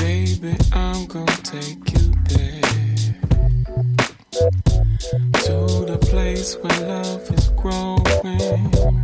Baby, I'm gonna take you there to the place where love is growing.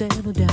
Settle down.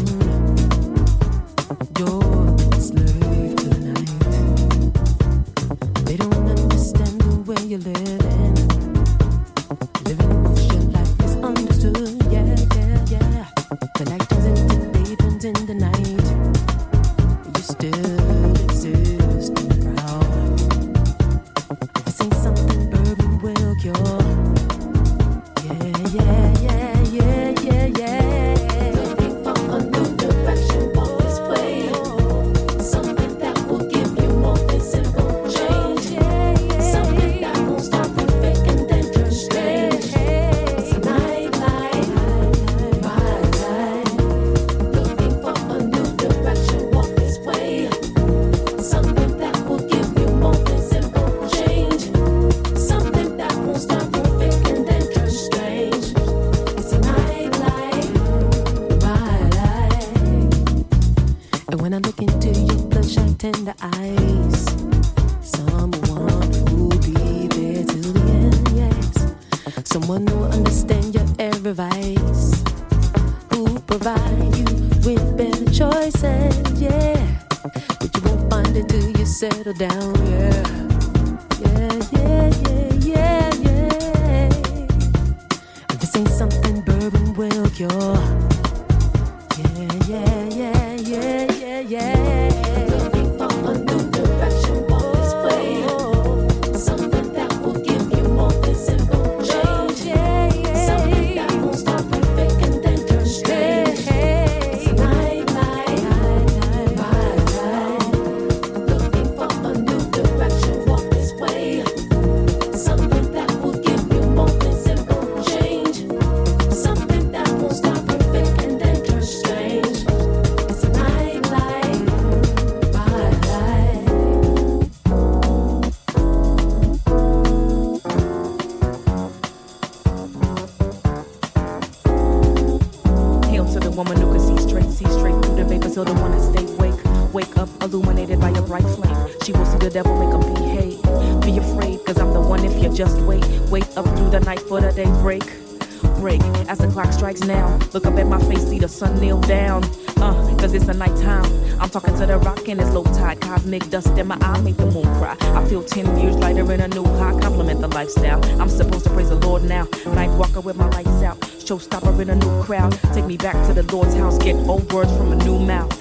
skin is low tide, cosmic dust in my eye, make the moon cry. I feel 10 years lighter in a new high, compliment the lifestyle. I'm supposed to praise the Lord now. Night walker with my lights out, showstopper in a new crowd. Take me back to the Lord's house, get old words from a new mouth.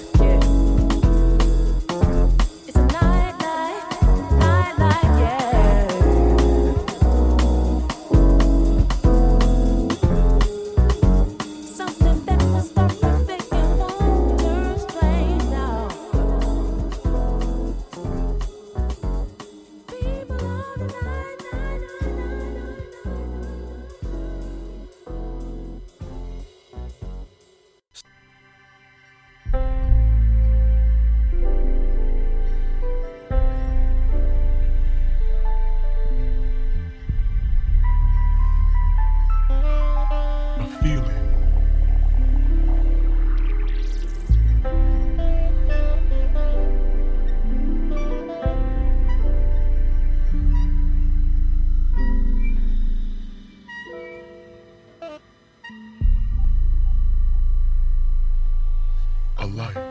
Life.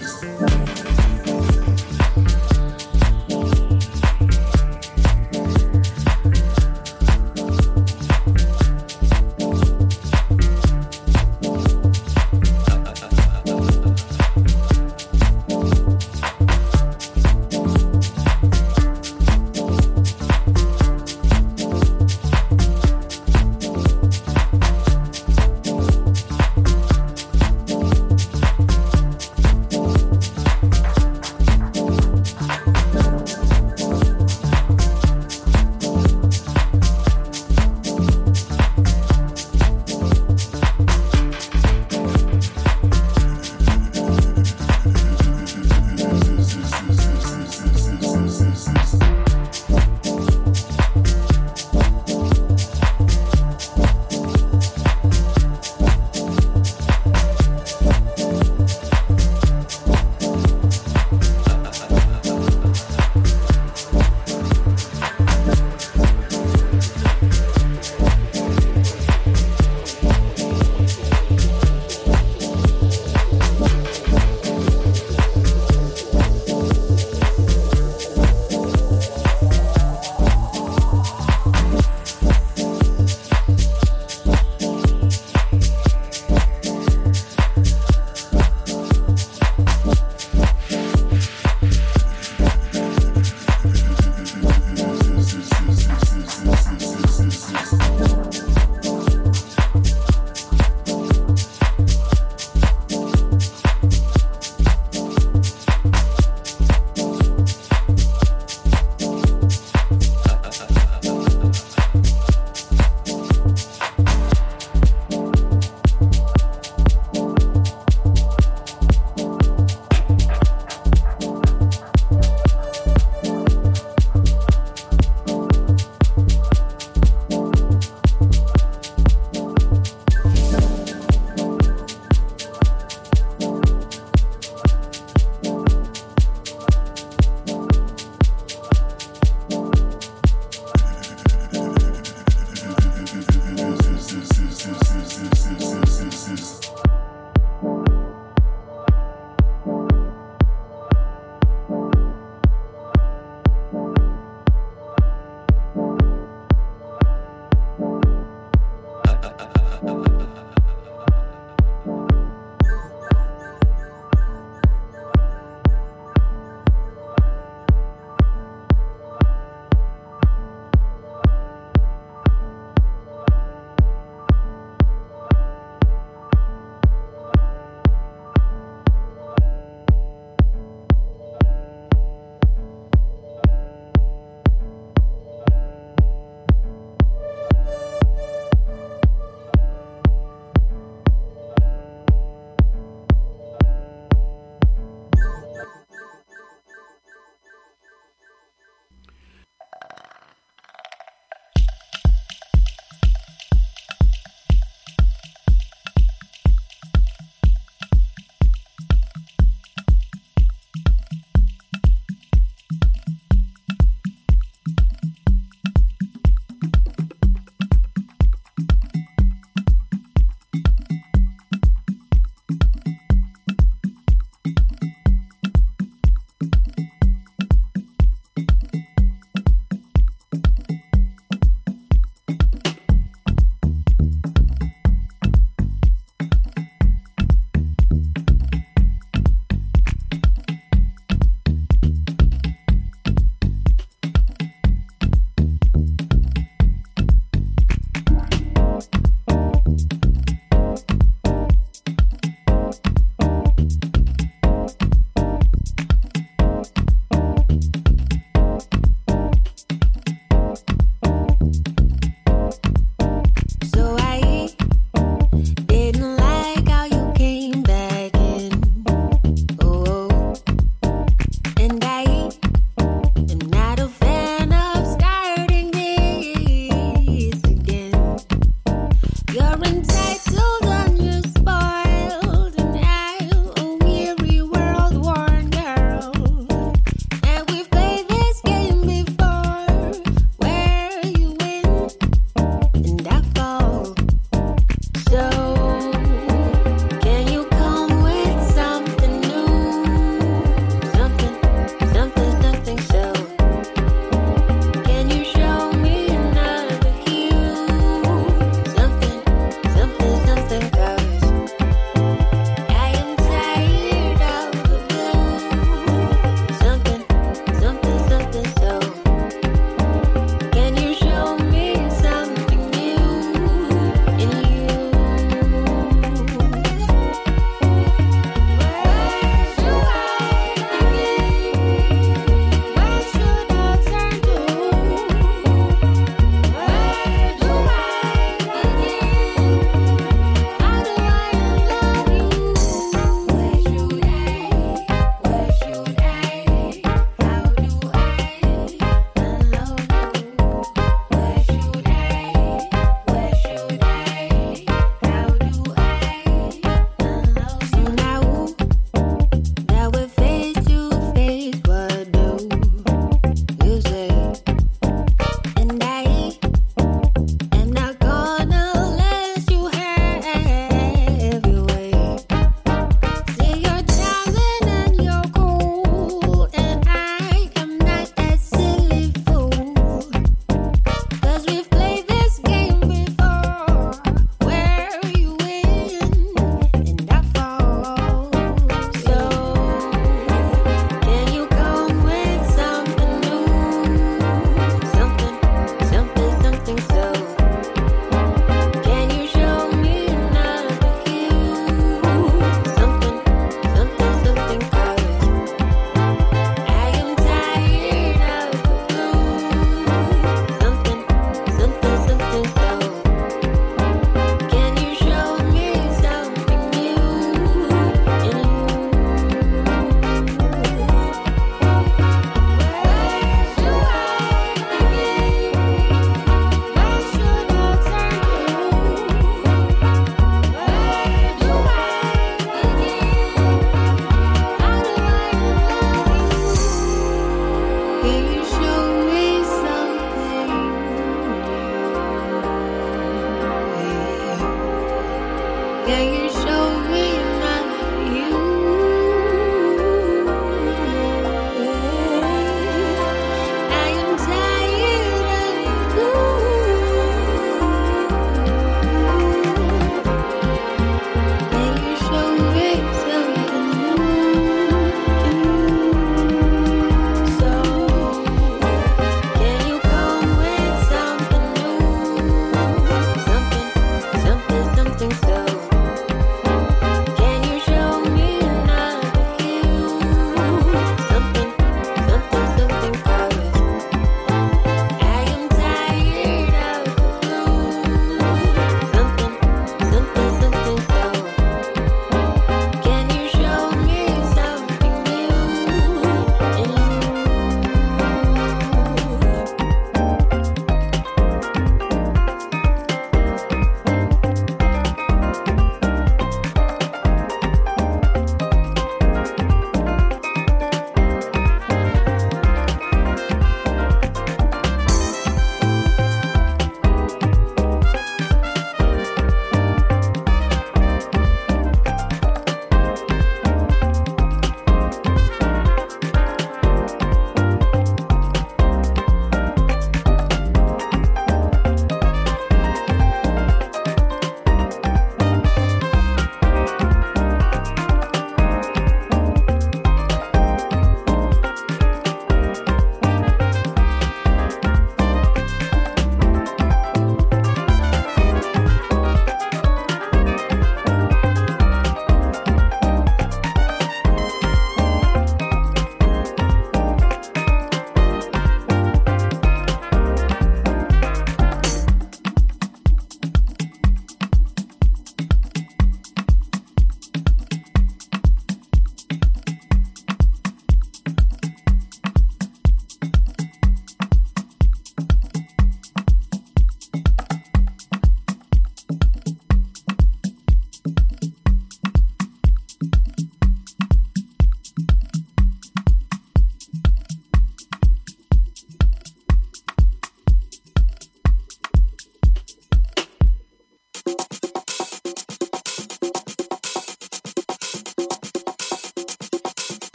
Thank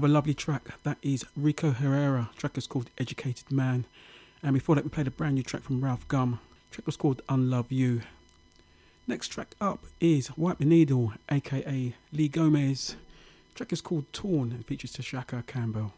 another lovely track. That is Rico Herrera. track is called Educated Man. And before that, we played a brand new track from Ralf Gum. track was called Unlove You. Next track up is Wipe the Needle, aka Lee Gomez. track is called Torn and features Tashaka Campbell.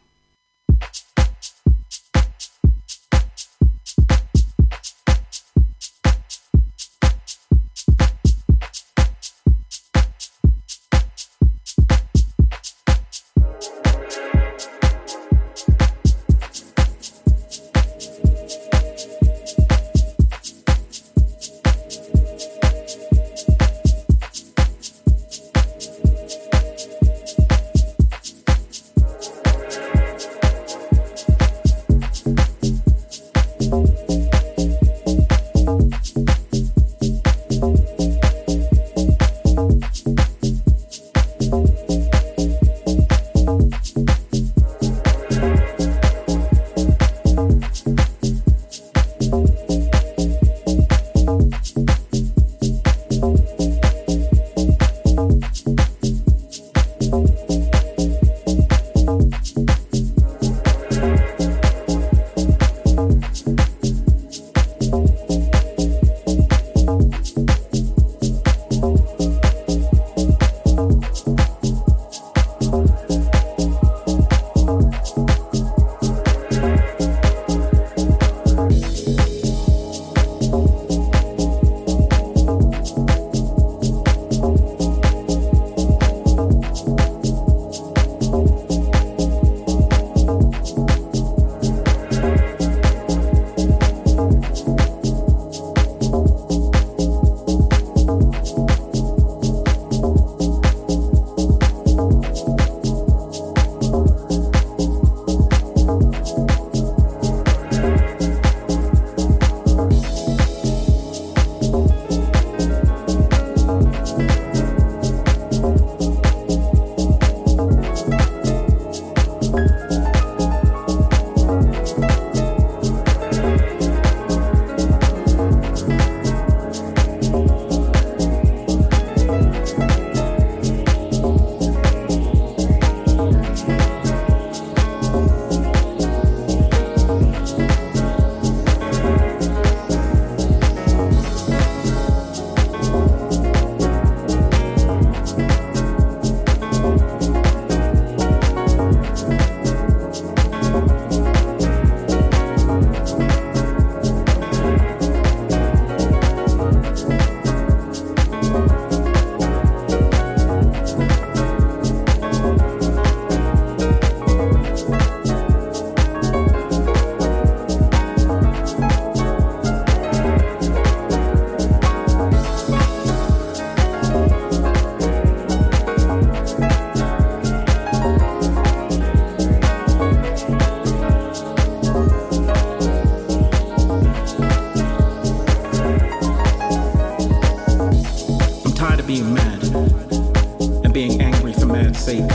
faith.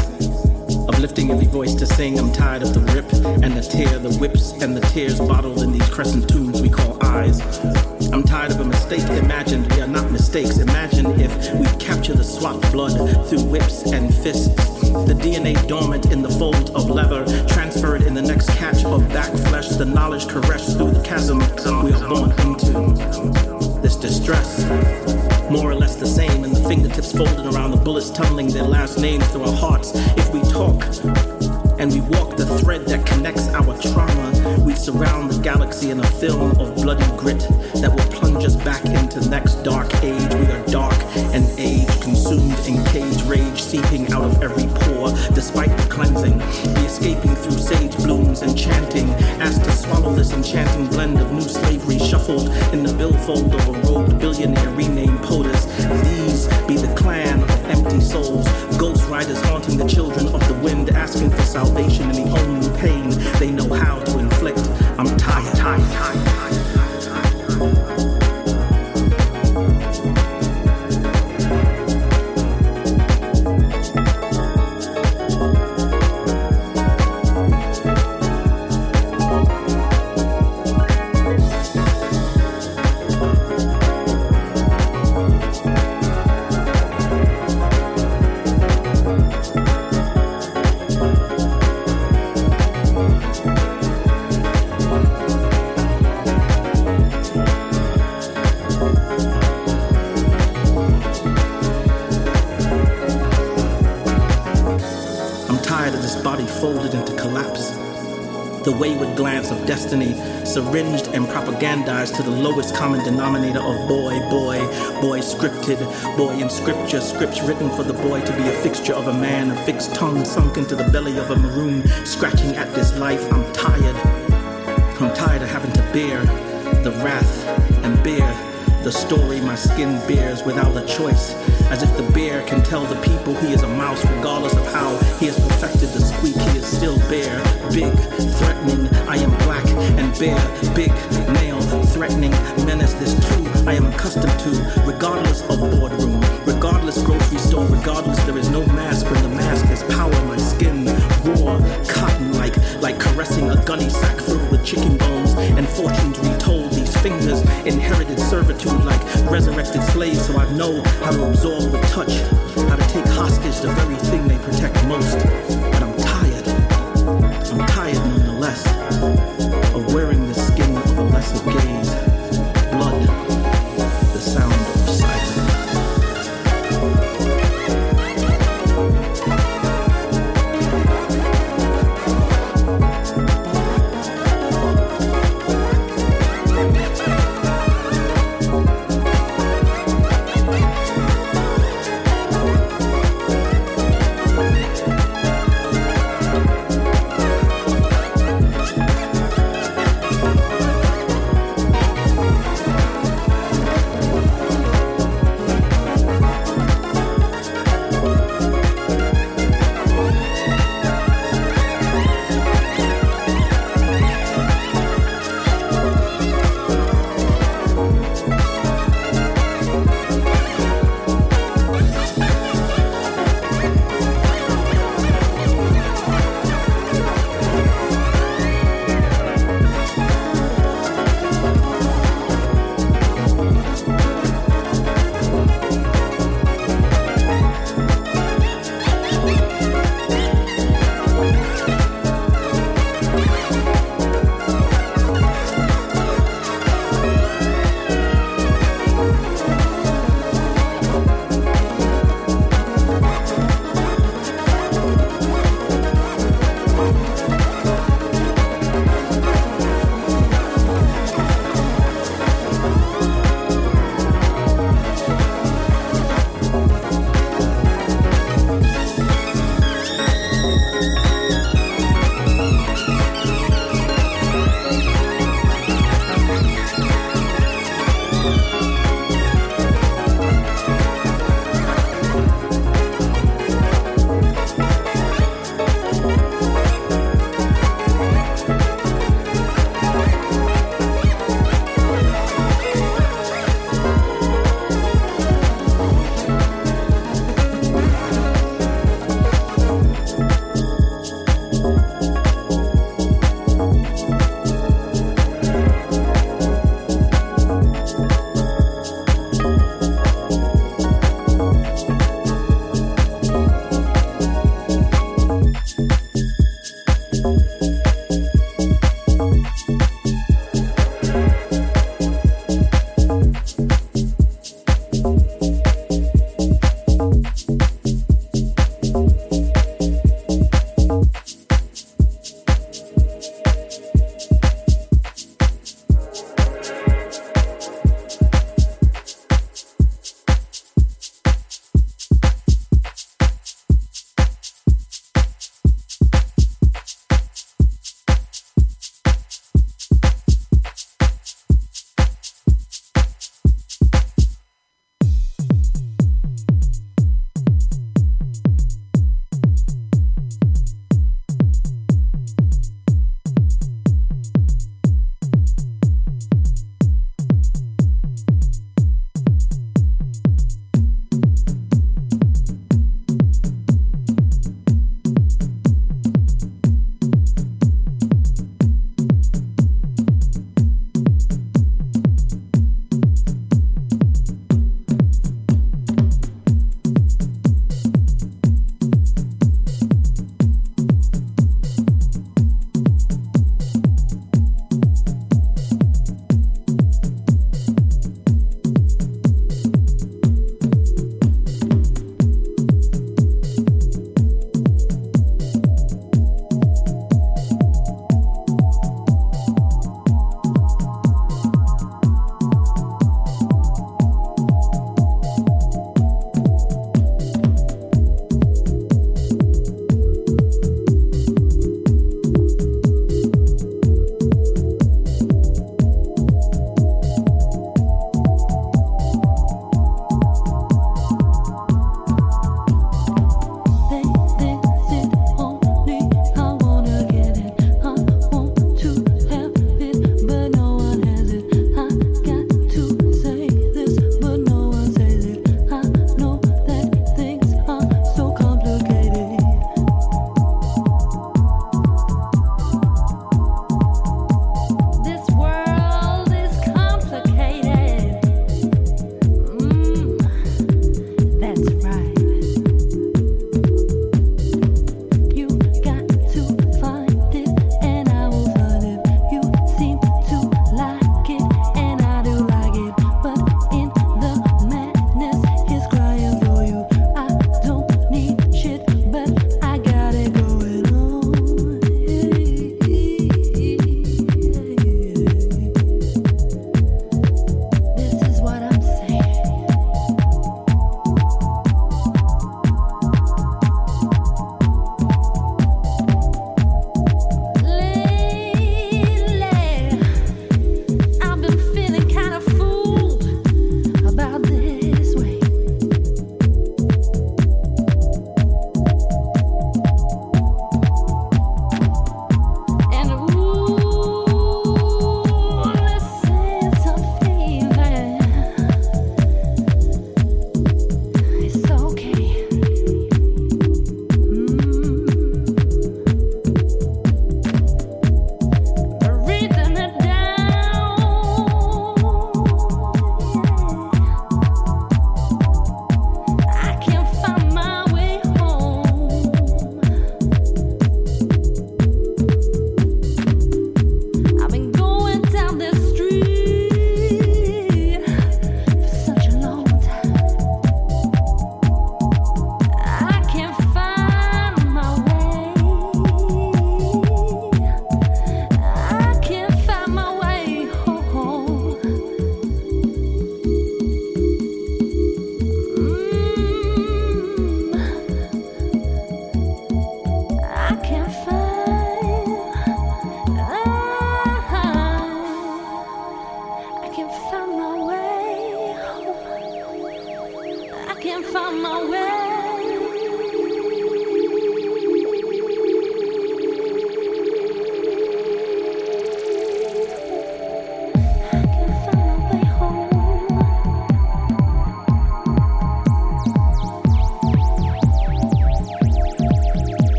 Of lifting every voice to sing, I'm tired of the rip and the tear, the whips and the tears bottled in these crescent tubes we call eyes. I'm tired of a mistake imagined, we are not mistakes. Imagine if we capture the swapped blood through whips and fists. The DNA dormant in the fold of leather, transferred in the next catch of back flesh, the knowledge caressed through the chasm we are born into. This distress more or less the same, and the fingertips folded around the bullets tumbling their last names through our hearts. If we talk, and we walk the thread that connects our trauma. We surround the galaxy in a film of bloody grit that will plunge us back into next dark age. We are dark and age consumed in cage rage, seeping out of every pore. Despite the cleansing, the escaping through sage blooms and chanting, asked to swallow this enchanting blend of new slavery shuffled in the billfold of a robed billionaire renamed POTUS. These salvation. Destiny, syringed and propagandized to the lowest common denominator of boy, boy, boy scripted, boy in scripture, scripts written for the boy to be a fixture of a man, a fixed tongue sunk into the belly of a maroon, scratching at this life. I'm tired. I'm tired of having to bear the wrath and bear the story my skin bears without a choice. As if the bear can tell the people he is a mouse, regardless of how he has perfected the squeak, he is still bare, big, threatening. I am black and bare, big, nail, threatening, menace. This too I am accustomed to, regardless of boardroom, regardless grocery store, regardless there is no mask when the mask has power. My skin raw, cotton like, like caressing a gunny sack filled with chicken bones and fortunes retold. These fingers inherited servitude like resurrected slaves, so I know how to absorb the touch, how to take hostage the very thing they protect most.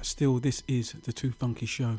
Pat Steele. This is the Too Funky Show.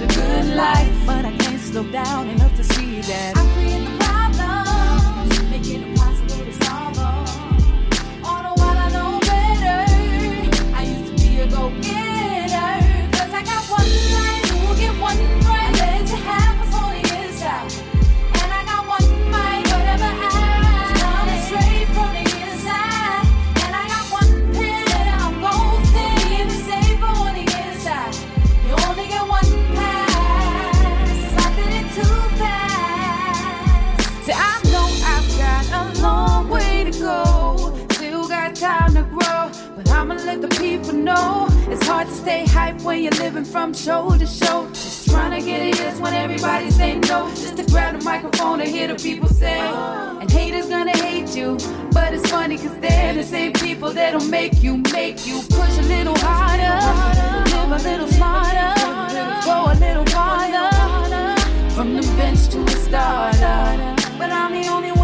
A good life, but I can't slow down enough to see that. I create the know it's hard to stay hype when you're living from show to show. Just trying to get a yes when everybody say no. Just to grab the microphone to hear the people say. And haters gonna hate you, but it's funny cause they're the same people that'll make you, make you push a little harder, live a little smarter, go a little farther. From the bench to a starter, but I'm the only one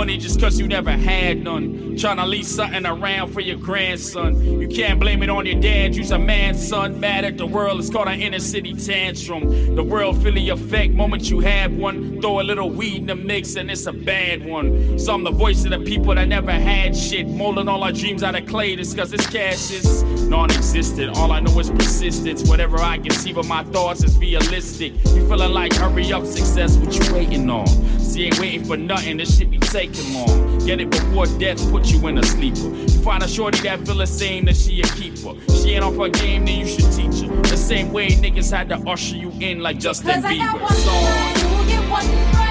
money just cause you never had none. Tryna leave something around for your grandson. You can't blame it on your dad, you's a man, son. Mad at the world, it's called an inner city tantrum. The world feel the effect, moment you have one. Throw a little weed in the mix and it's a bad one. So I'm the voice of the people that never had shit. Molding all our dreams out of clay, just cause this cash is non-existent. All I know is persistence. Whatever I can see, of my thoughts is realistic. You feeling like hurry up success, what you waiting on? See, ain't waiting for nothing, this shit be taking long. Get it before death put you in a sleeper. You find a shorty that feel the same, that she a keeper. She ain't off her game, then you should teach her. The same way niggas had to usher you in like Justin Cause I got Bieber. one Song.